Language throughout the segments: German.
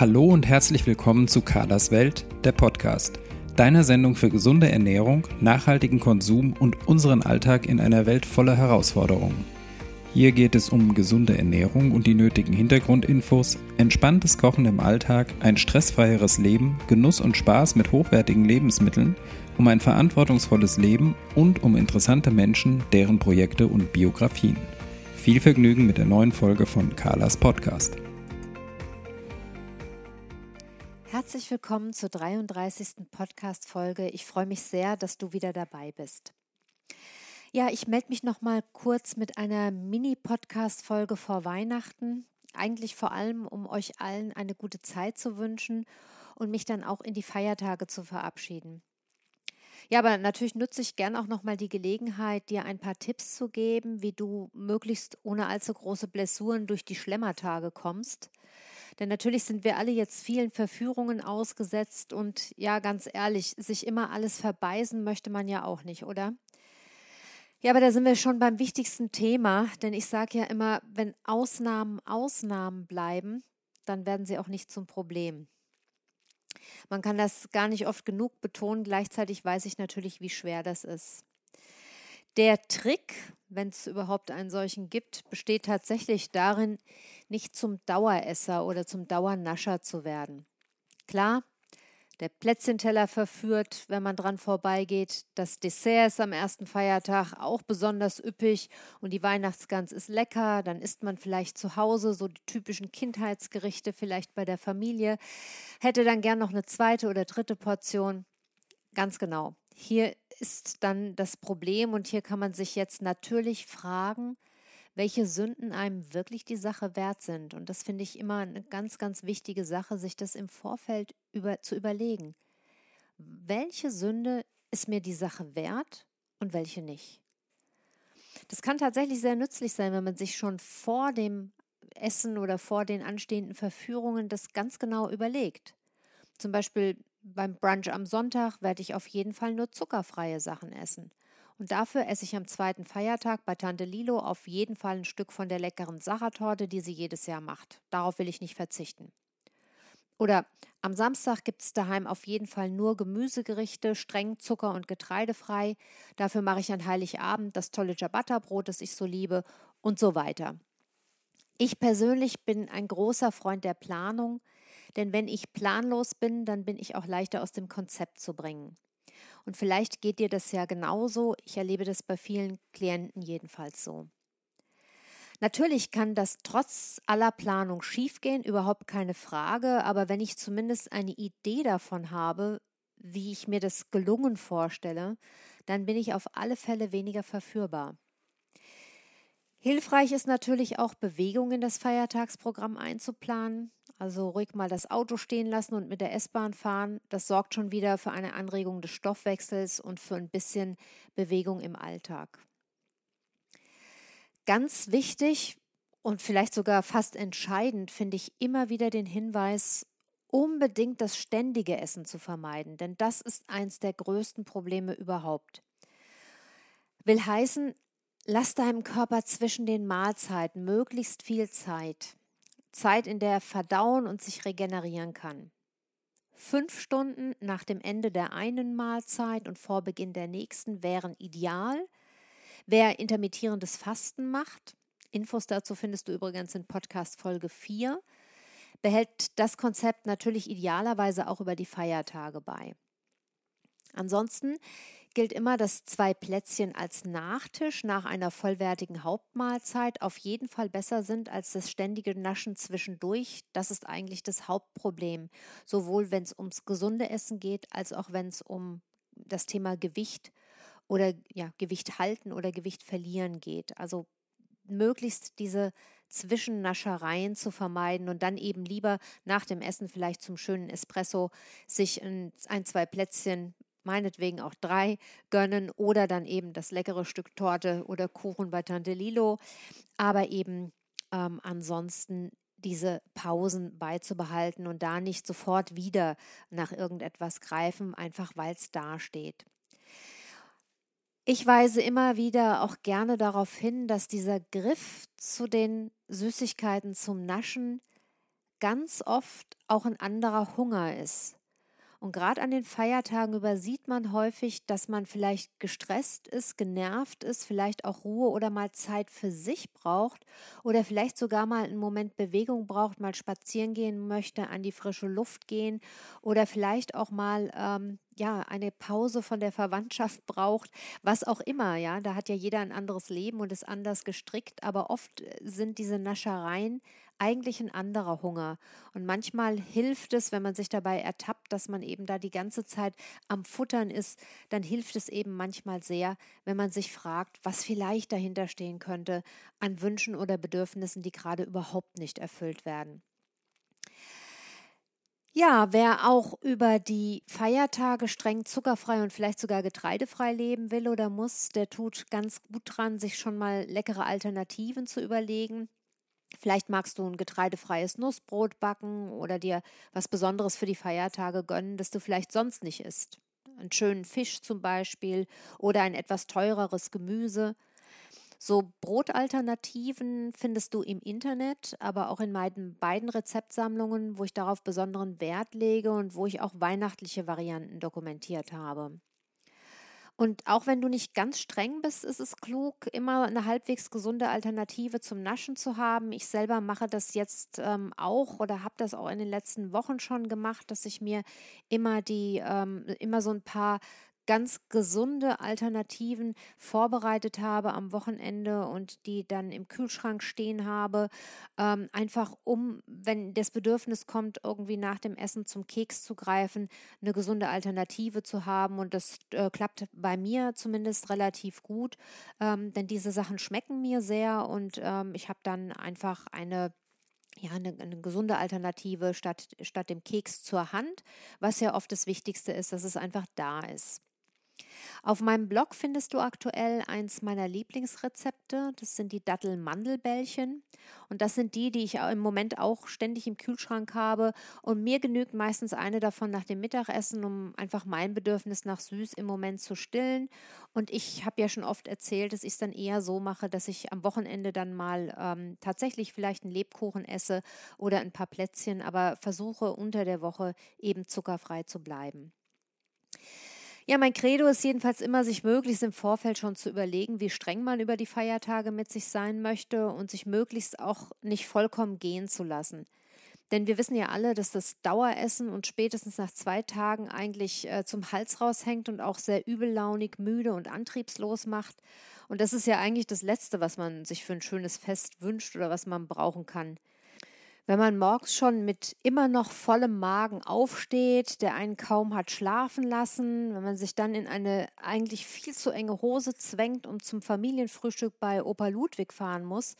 Hallo und herzlich willkommen zu Carlas Welt, der Podcast. Deine Sendung für gesunde Ernährung, nachhaltigen Konsum und unseren Alltag in einer Welt voller Herausforderungen. Hier geht es um gesunde Ernährung und die nötigen Hintergrundinfos, entspanntes Kochen im Alltag, ein stressfreieres Leben, Genuss und Spaß mit hochwertigen Lebensmitteln, um ein verantwortungsvolles Leben und um interessante Menschen, deren Projekte und Biografien. Viel Vergnügen mit der neuen Folge von Carlas Podcast. Herzlich willkommen zur 33. Podcast-Folge. Ich freue mich sehr, dass du wieder dabei bist. Ja, ich melde mich noch mal kurz mit einer Mini-Podcast-Folge vor Weihnachten. Eigentlich vor allem, um euch allen eine gute Zeit zu wünschen und mich dann auch in die Feiertage zu verabschieden. Ja, aber natürlich nutze ich gern auch noch mal die Gelegenheit, dir ein paar Tipps zu geben, wie du möglichst ohne allzu große Blessuren durch die Schlemmertage kommst. Denn natürlich sind wir alle jetzt vielen Verführungen ausgesetzt und ja, ganz ehrlich, sich immer alles verbeißen möchte man ja auch nicht, oder? Ja, aber da sind wir schon beim wichtigsten Thema, denn ich sage ja immer, wenn Ausnahmen Ausnahmen bleiben, dann werden sie auch nicht zum Problem. Man kann das gar nicht oft genug betonen, gleichzeitig weiß ich natürlich, wie schwer das ist. Der Trick, wenn es überhaupt einen solchen gibt, besteht tatsächlich darin, nicht zum Daueresser oder zum Dauernascher zu werden. Klar, der Plätzchenteller verführt, wenn man dran vorbeigeht. Das Dessert ist am ersten Feiertag auch besonders üppig und die Weihnachtsgans ist lecker. Dann isst man vielleicht zu Hause so die typischen Kindheitsgerichte, vielleicht bei der Familie. Hätte dann gern noch eine zweite oder dritte Portion. Ganz genau. Hier ist dann das Problem und hier kann man sich jetzt natürlich fragen, welche Sünden einem wirklich die Sache wert sind. Und das finde ich immer eine ganz, ganz wichtige Sache, sich das im Vorfeld über, zu überlegen. Welche Sünde ist mir die Sache wert und welche nicht? Das kann tatsächlich sehr nützlich sein, wenn man sich schon vor dem Essen oder vor den anstehenden Verführungen das ganz genau überlegt. Zum Beispiel beim Brunch am Sonntag werde ich auf jeden Fall nur zuckerfreie Sachen essen. Und dafür esse ich am zweiten Feiertag bei Tante Lilo auf jeden Fall ein Stück von der leckeren Sachertorte, die sie jedes Jahr macht. Darauf will ich nicht verzichten. Oder am Samstag gibt es daheim auf jeden Fall nur Gemüsegerichte, streng zucker- und getreidefrei. Dafür mache ich an Heiligabend das tolle Ciabatta-Brot, das ich so liebe und so weiter. Ich persönlich bin ein großer Freund der Planung, denn wenn ich planlos bin, dann bin ich auch leichter aus dem Konzept zu bringen. Und vielleicht geht dir das ja genauso. Ich erlebe das bei vielen Klienten jedenfalls so. Natürlich kann das trotz aller Planung schiefgehen, überhaupt keine Frage, aber wenn ich zumindest eine Idee davon habe, wie ich mir das gelungen vorstelle, dann bin ich auf alle Fälle weniger verführbar. Hilfreich ist natürlich auch Bewegung in das Feiertagsprogramm einzuplanen. Also ruhig mal das Auto stehen lassen und mit der S-Bahn fahren. Das sorgt schon wieder für eine Anregung des Stoffwechsels und für ein bisschen Bewegung im Alltag. Ganz wichtig und vielleicht sogar fast entscheidend finde ich immer wieder den Hinweis, unbedingt das ständige Essen zu vermeiden, denn das ist eins der größten Probleme überhaupt. Will heißen, lass deinem Körper zwischen den Mahlzeiten möglichst viel Zeit. Zeit, in der er verdauen und sich regenerieren kann. Fünf Stunden nach dem Ende der einen Mahlzeit und vor Beginn der nächsten wären ideal. Wer intermittierendes Fasten macht, Infos dazu findest du übrigens in Podcast Folge 4, behält das Konzept natürlich idealerweise auch über die Feiertage bei. Ansonsten gilt immer, dass zwei Plätzchen als Nachtisch nach einer vollwertigen Hauptmahlzeit auf jeden Fall besser sind als das ständige Naschen zwischendurch. Das ist eigentlich das Hauptproblem, sowohl wenn es ums gesunde Essen geht, als auch wenn es um das Thema Gewicht oder ja, Gewicht halten oder Gewicht verlieren geht. Also möglichst diese Zwischennaschereien zu vermeiden und dann eben lieber nach dem Essen vielleicht zum schönen Espresso sich ein, ein zwei Plätzchen meinetwegen auch drei gönnen oder dann eben das leckere Stück Torte oder Kuchen bei Tante Lilo. Aber eben ähm, ansonsten diese Pausen beizubehalten und da nicht sofort wieder nach irgendetwas greifen, einfach weil es da steht. Ich weise immer wieder auch gerne darauf hin, dass dieser Griff zu den Süßigkeiten zum Naschen ganz oft auch ein anderer Hunger ist. Und gerade an den Feiertagen übersieht man häufig, dass man vielleicht gestresst ist, genervt ist, vielleicht auch Ruhe oder mal Zeit für sich braucht oder vielleicht sogar mal einen Moment Bewegung braucht, mal spazieren gehen möchte, an die frische Luft gehen oder vielleicht auch mal ähm, ja, eine Pause von der Verwandtschaft braucht, was auch immer, ja, da hat ja jeder ein anderes Leben und ist anders gestrickt, aber oft äh, sind diese Naschereien eigentlich ein anderer Hunger. Und manchmal hilft es, wenn man sich dabei ertappt, dass man eben da die ganze Zeit am Futtern ist, dann hilft es eben manchmal sehr, wenn man sich fragt, was vielleicht dahinter stehen könnte an Wünschen oder Bedürfnissen, die gerade überhaupt nicht erfüllt werden. Ja, wer auch über die Feiertage streng zuckerfrei und vielleicht sogar getreidefrei leben will oder muss, der tut ganz gut dran, sich schon mal leckere Alternativen zu überlegen. Vielleicht magst du ein getreidefreies Nussbrot backen oder dir was Besonderes für die Feiertage gönnen, das du vielleicht sonst nicht isst. Einen schönen Fisch zum Beispiel oder ein etwas teureres Gemüse. So Brotalternativen findest du im Internet, aber auch in meinen beiden Rezeptsammlungen, wo ich darauf besonderen Wert lege und wo ich auch weihnachtliche Varianten dokumentiert habe. Und auch wenn du nicht ganz streng bist, ist es klug, immer eine halbwegs gesunde Alternative zum Naschen zu haben. Ich selber mache das jetzt ähm, auch oder habe das auch in den letzten Wochen schon gemacht, dass ich mir immer die ähm, immer so ein paar ganz gesunde Alternativen vorbereitet habe am Wochenende und die dann im Kühlschrank stehen habe, ähm, einfach um, wenn das Bedürfnis kommt, irgendwie nach dem Essen zum Keks zu greifen, eine gesunde Alternative zu haben. Und das äh, klappt bei mir zumindest relativ gut, ähm, denn diese Sachen schmecken mir sehr und ähm, ich habe dann einfach eine ja, eine, eine, gesunde Alternative statt, statt dem Keks zur Hand, was ja oft das Wichtigste ist, dass es einfach da ist. Auf meinem Blog findest du aktuell eins meiner Lieblingsrezepte. Das sind die Dattel-Mandelbällchen. Und das sind die, die ich im Moment auch ständig im Kühlschrank habe. Und mir genügt meistens eine davon nach dem Mittagessen, um einfach mein Bedürfnis nach süß im Moment zu stillen. Und ich habe ja schon oft erzählt, dass ich es dann eher so mache, dass ich am Wochenende dann mal ähm, tatsächlich vielleicht einen Lebkuchen esse oder ein paar Plätzchen, aber versuche unter der Woche eben zuckerfrei zu bleiben. Ja, mein Credo ist jedenfalls immer, sich möglichst im Vorfeld schon zu überlegen, wie streng man über die Feiertage mit sich sein möchte und sich möglichst auch nicht vollkommen gehen zu lassen. Denn wir wissen ja alle, dass das Daueressen und spätestens nach zwei Tagen eigentlich äh, zum Hals raushängt und auch sehr übellaunig, müde und antriebslos macht. Und das ist ja eigentlich das Letzte, was man sich für ein schönes Fest wünscht oder was man brauchen kann. Wenn man morgens schon mit immer noch vollem Magen aufsteht, der einen kaum hat schlafen lassen, wenn man sich dann in eine eigentlich viel zu enge Hose zwängt und zum Familienfrühstück bei Opa Ludwig fahren muss,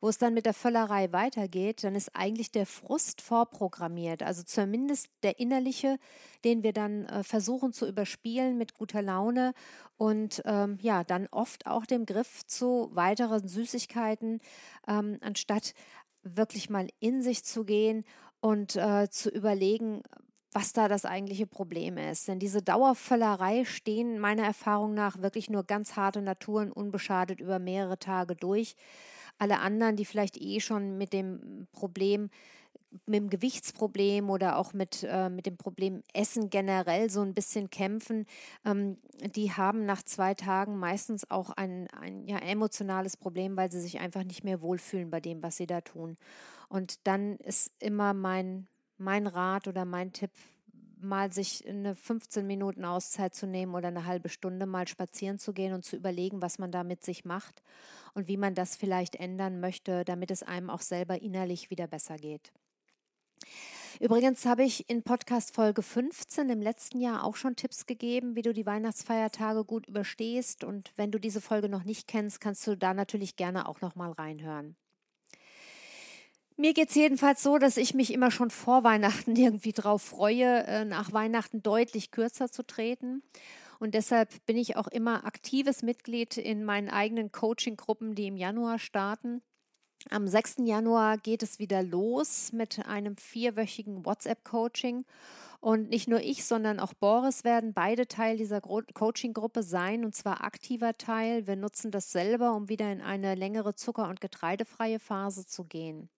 wo es dann mit der Völlerei weitergeht, dann ist eigentlich der Frust vorprogrammiert. Also zumindest der innerliche, den wir dann äh, versuchen zu überspielen mit guter Laune und ähm, ja, dann oft auch dem Griff zu weiteren Süßigkeiten, ähm, anstatt wirklich mal in sich zu gehen und äh, zu überlegen, was da das eigentliche Problem ist. Denn diese Dauervöllerei stehen meiner Erfahrung nach wirklich nur ganz harte Naturen unbeschadet über mehrere Tage durch. Alle anderen, die vielleicht eh schon mit dem Problem mit dem Gewichtsproblem oder auch mit, äh, mit dem Problem Essen generell so ein bisschen kämpfen, ähm, die haben nach zwei Tagen meistens auch ein, ein ja, emotionales Problem, weil sie sich einfach nicht mehr wohlfühlen bei dem, was sie da tun. Und dann ist immer mein, mein Rat oder mein Tipp, mal sich eine 15 Minuten Auszeit zu nehmen oder eine halbe Stunde mal spazieren zu gehen und zu überlegen, was man da mit sich macht und wie man das vielleicht ändern möchte, damit es einem auch selber innerlich wieder besser geht. Übrigens habe ich in Podcast Folge 15 im letzten Jahr auch schon Tipps gegeben, wie du die Weihnachtsfeiertage gut überstehst. Und wenn du diese Folge noch nicht kennst, kannst du da natürlich gerne auch noch mal reinhören. Mir geht es jedenfalls so, dass ich mich immer schon vor Weihnachten irgendwie drauf freue, äh, nach Weihnachten deutlich kürzer zu treten. Und deshalb bin ich auch immer aktives Mitglied in meinen eigenen Coaching-Gruppen, die im Januar starten. Am 6. Januar geht es wieder los mit einem vierwöchigen WhatsApp-Coaching. Und nicht nur ich, sondern auch Boris werden beide Teil dieser Coaching-Gruppe sein, und zwar aktiver Teil. Wir nutzen das selber, um wieder in eine längere zucker- und getreidefreie Phase zu gehen.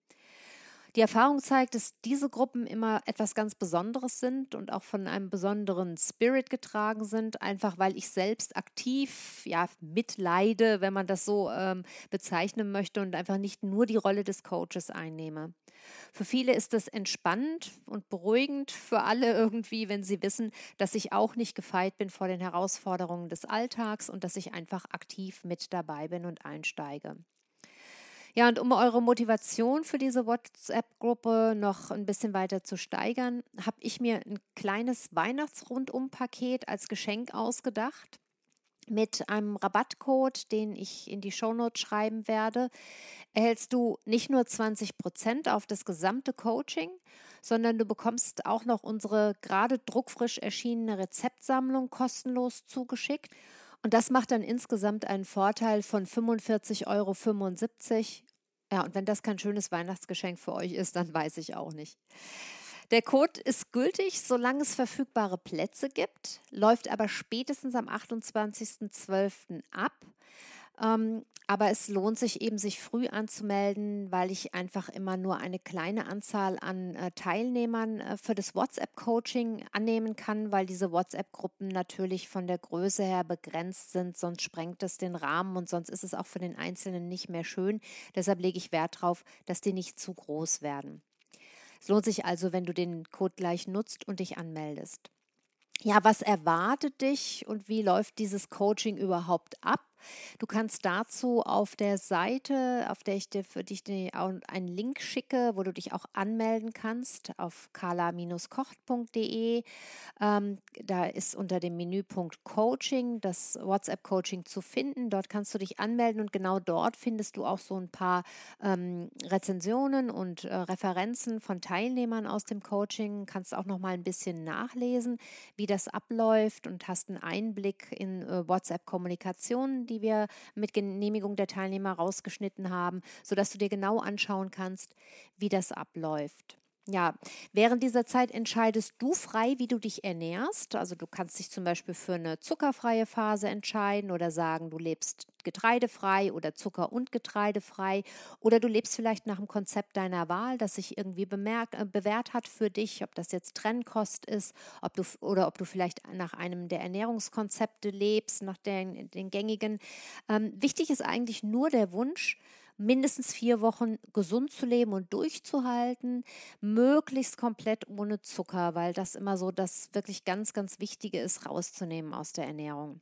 Die Erfahrung zeigt, dass diese Gruppen immer etwas ganz Besonderes sind und auch von einem besonderen Spirit getragen sind, einfach weil ich selbst aktiv ja, mitleide, wenn man das so ähm, bezeichnen möchte und einfach nicht nur die Rolle des Coaches einnehme. Für viele ist es entspannend und beruhigend, für alle irgendwie, wenn sie wissen, dass ich auch nicht gefeit bin vor den Herausforderungen des Alltags und dass ich einfach aktiv mit dabei bin und einsteige. Ja, und um eure Motivation für diese WhatsApp-Gruppe noch ein bisschen weiter zu steigern, habe ich mir ein kleines Weihnachtsrundum-Paket als Geschenk ausgedacht mit einem Rabattcode, den ich in die Shownotes schreiben werde, erhältst du nicht nur 20 Prozent auf das gesamte Coaching, sondern du bekommst auch noch unsere gerade druckfrisch erschienene Rezeptsammlung kostenlos zugeschickt. Und das macht dann insgesamt einen Vorteil von 45,75 Euro. Ja, und wenn das kein schönes Weihnachtsgeschenk für euch ist, dann weiß ich auch nicht. Der Code ist gültig, solange es verfügbare Plätze gibt, läuft aber spätestens am 28.12. ab. Ähm, aber es lohnt sich eben, sich früh anzumelden, weil ich einfach immer nur eine kleine Anzahl an äh, Teilnehmern äh, für das WhatsApp-Coaching annehmen kann, weil diese WhatsApp-Gruppen natürlich von der Größe her begrenzt sind, sonst sprengt es den Rahmen und sonst ist es auch für den Einzelnen nicht mehr schön. Deshalb lege ich Wert darauf, dass die nicht zu groß werden. Es lohnt sich also, wenn du den Code gleich nutzt und dich anmeldest. Ja, was erwartet dich und wie läuft dieses Coaching überhaupt ab? Du kannst dazu auf der Seite, auf der ich dir für dich einen Link schicke, wo du dich auch anmelden kannst, auf kala-kocht.de. Ähm, da ist unter dem Menüpunkt Coaching das WhatsApp-Coaching zu finden. Dort kannst du dich anmelden und genau dort findest du auch so ein paar ähm, Rezensionen und äh, Referenzen von Teilnehmern aus dem Coaching. Kannst auch noch mal ein bisschen nachlesen, wie das abläuft und hast einen Einblick in äh, WhatsApp-Kommunikation, die wir mit Genehmigung der Teilnehmer rausgeschnitten haben, sodass du dir genau anschauen kannst, wie das abläuft. Ja, während dieser Zeit entscheidest du frei, wie du dich ernährst. Also du kannst dich zum Beispiel für eine zuckerfreie Phase entscheiden oder sagen, du lebst getreidefrei oder Zucker- und getreidefrei oder du lebst vielleicht nach dem Konzept deiner Wahl, das sich irgendwie bemerkt, äh, bewährt hat für dich, ob das jetzt Trennkost ist, ob du oder ob du vielleicht nach einem der Ernährungskonzepte lebst, nach den, den gängigen. Ähm, wichtig ist eigentlich nur der Wunsch, mindestens vier Wochen gesund zu leben und durchzuhalten, möglichst komplett ohne Zucker, weil das immer so das wirklich ganz, ganz Wichtige ist, rauszunehmen aus der Ernährung.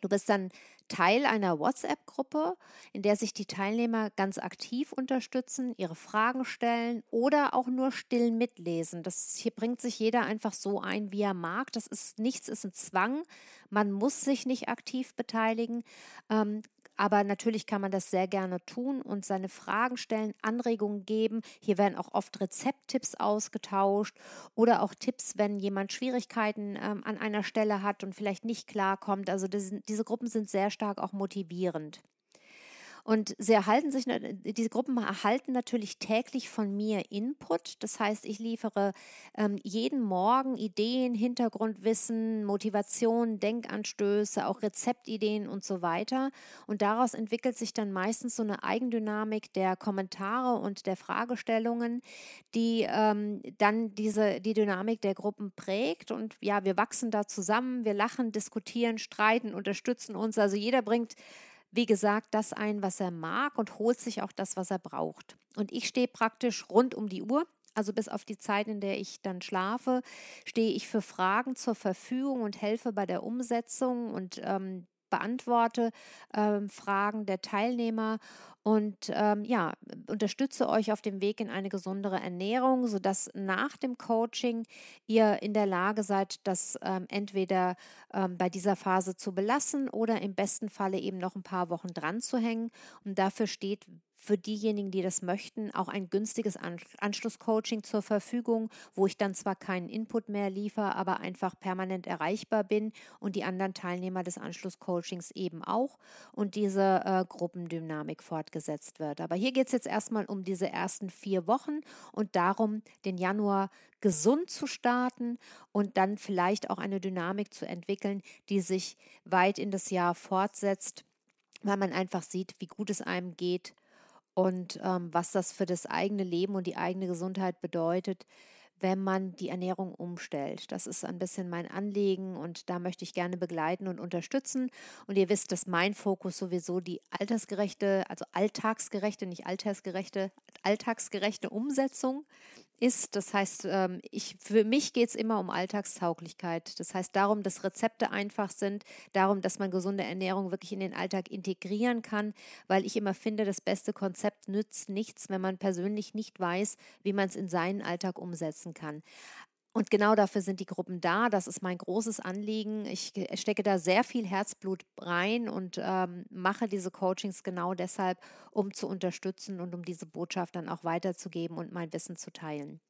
Du bist dann Teil einer WhatsApp-Gruppe, in der sich die Teilnehmer ganz aktiv unterstützen, ihre Fragen stellen oder auch nur still mitlesen. Das hier bringt sich jeder einfach so ein, wie er mag. Das ist nichts, ist ein Zwang. Man muss sich nicht aktiv beteiligen. Ähm, aber natürlich kann man das sehr gerne tun und seine Fragen stellen, Anregungen geben. Hier werden auch oft Rezepttipps ausgetauscht oder auch Tipps, wenn jemand Schwierigkeiten ähm, an einer Stelle hat und vielleicht nicht klarkommt. Also das, diese Gruppen sind sehr stark auch motivierend. Und sie erhalten sich, diese Gruppen erhalten natürlich täglich von mir Input. Das heißt, ich liefere ähm, jeden Morgen Ideen, Hintergrundwissen, Motivation, Denkanstöße, auch Rezeptideen und so weiter. Und daraus entwickelt sich dann meistens so eine Eigendynamik der Kommentare und der Fragestellungen, die ähm, dann diese, die Dynamik der Gruppen prägt. Und ja, wir wachsen da zusammen, wir lachen, diskutieren, streiten, unterstützen uns. Also jeder bringt wie gesagt, das ein, was er mag und holt sich auch das, was er braucht. Und ich stehe praktisch rund um die Uhr. Also bis auf die Zeit, in der ich dann schlafe, stehe ich für Fragen zur Verfügung und helfe bei der Umsetzung und ähm, beantworte ähm, Fragen der Teilnehmer und ähm, ja, unterstütze euch auf dem Weg in eine gesundere Ernährung, sodass nach dem Coaching ihr in der Lage seid, das ähm, entweder ähm, bei dieser Phase zu belassen oder im besten Falle eben noch ein paar Wochen dran zu hängen. Und dafür steht für diejenigen, die das möchten, auch ein günstiges Anschlusscoaching zur Verfügung, wo ich dann zwar keinen Input mehr liefere, aber einfach permanent erreichbar bin und die anderen Teilnehmer des Anschlusscoachings eben auch und diese äh, Gruppendynamik fortgesetzt wird. Aber hier geht es jetzt erstmal um diese ersten vier Wochen und darum, den Januar gesund zu starten und dann vielleicht auch eine Dynamik zu entwickeln, die sich weit in das Jahr fortsetzt, weil man einfach sieht, wie gut es einem geht und ähm, was das für das eigene Leben und die eigene Gesundheit bedeutet, wenn man die Ernährung umstellt. Das ist ein bisschen mein Anliegen und da möchte ich gerne begleiten und unterstützen. Und ihr wisst, dass mein Fokus sowieso die altersgerechte, also alltagsgerechte, nicht altersgerechte, alltagsgerechte Umsetzung ist. Das heißt, ähm, ich, für mich geht es immer um Alltagstauglichkeit. Das heißt darum, dass Rezepte einfach sind, darum, dass man gesunde Ernährung wirklich in den Alltag integrieren kann, weil ich immer finde, das beste Konzept nützt nichts, wenn man persönlich nicht weiß, wie man es in seinen Alltag umsetzen kann. Und genau dafür sind die Gruppen da. Das ist mein großes Anliegen. Ich stecke da sehr viel Herzblut rein und ähm, mache diese Coachings genau deshalb, um zu unterstützen und um diese Botschaft dann auch weiterzugeben und mein Wissen zu teilen.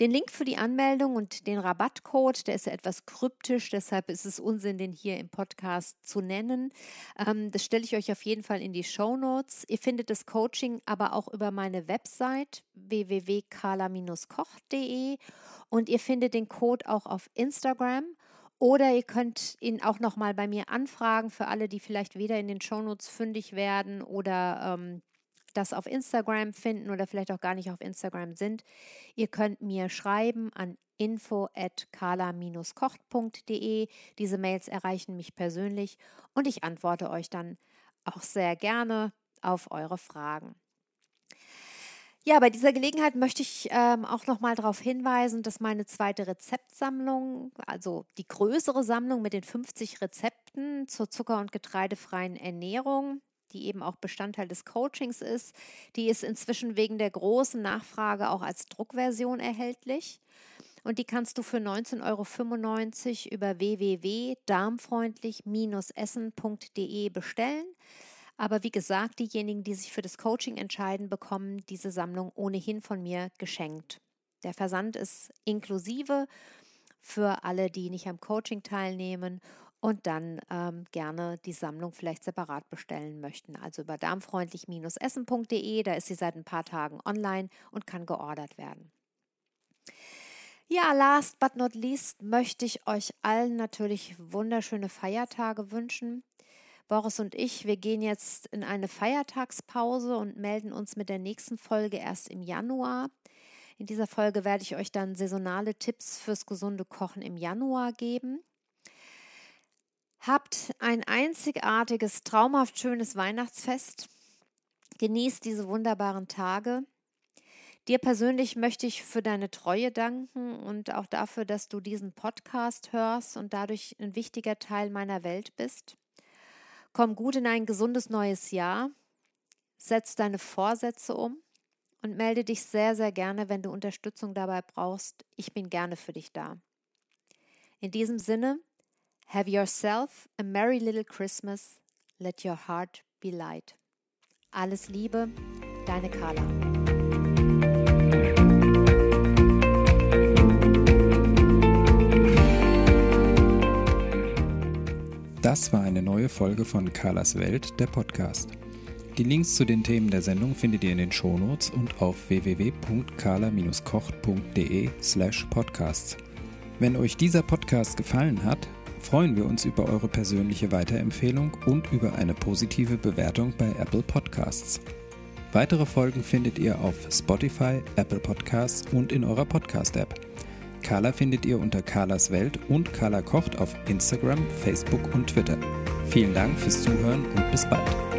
Den Link für die Anmeldung und den Rabattcode, der ist ja etwas kryptisch, deshalb ist es Unsinn, den hier im Podcast zu nennen. Ähm, das stelle ich euch auf jeden Fall in die Show Notes. Ihr findet das Coaching aber auch über meine Website www.kala-koch.de und ihr findet den Code auch auf Instagram. Oder ihr könnt ihn auch nochmal bei mir anfragen für alle, die vielleicht weder in den Shownotes fündig werden oder ähm, das auf Instagram finden oder vielleicht auch gar nicht auf Instagram sind. Ihr könnt mir schreiben an info at kala-kocht.de. Diese Mails erreichen mich persönlich und ich antworte euch dann auch sehr gerne auf eure Fragen. Ja, bei dieser Gelegenheit möchte ich ähm, auch noch mal darauf hinweisen, dass meine zweite Rezeptsammlung, also die größere Sammlung mit den 50 Rezepten zur zucker- und getreidefreien Ernährung, die eben auch Bestandteil des Coachings ist. Die ist inzwischen wegen der großen Nachfrage auch als Druckversion erhältlich. Und die kannst du für 19,95 Euro über www.darmfreundlich-essen.de bestellen. Aber wie gesagt, diejenigen, die sich für das Coaching entscheiden, bekommen diese Sammlung ohnehin von mir geschenkt. Der Versand ist inklusive für alle, die nicht am Coaching teilnehmen und dann ähm, gerne die Sammlung vielleicht separat bestellen möchten. Also über darmfreundlich-essen.de, da ist sie seit ein paar Tagen online und kann geordert werden. Ja, last but not least möchte ich euch allen natürlich wunderschöne Feiertage wünschen. Boris und ich, wir gehen jetzt in eine Feiertagspause und melden uns mit der nächsten Folge erst im Januar. In dieser Folge werde ich euch dann saisonale Tipps fürs gesunde Kochen im Januar geben. Habt ein einzigartiges, traumhaft schönes Weihnachtsfest. Genießt diese wunderbaren Tage. Dir persönlich möchte ich für deine Treue danken und auch dafür, dass du diesen Podcast hörst und dadurch ein wichtiger Teil meiner Welt bist. Komm gut in ein gesundes neues Jahr. Setz deine Vorsätze um und melde dich sehr, sehr gerne, wenn du Unterstützung dabei brauchst. Ich bin gerne für dich da. In diesem Sinne, Have yourself a merry little Christmas. Let your heart be light. Alles Liebe, deine Carla. Das war eine neue Folge von Carlas Welt, der Podcast. Die Links zu den Themen der Sendung findet ihr in den Shownotes und auf www.carla-kocht.de slash podcasts. Wenn euch dieser Podcast gefallen hat, freuen wir uns über eure persönliche Weiterempfehlung und über eine positive Bewertung bei Apple Podcasts. Weitere Folgen findet ihr auf Spotify, Apple Podcasts und in eurer Podcast-App. Carla findet ihr unter Carlas Welt und Carla kocht auf Instagram, Facebook und Twitter. Vielen Dank fürs Zuhören und bis bald.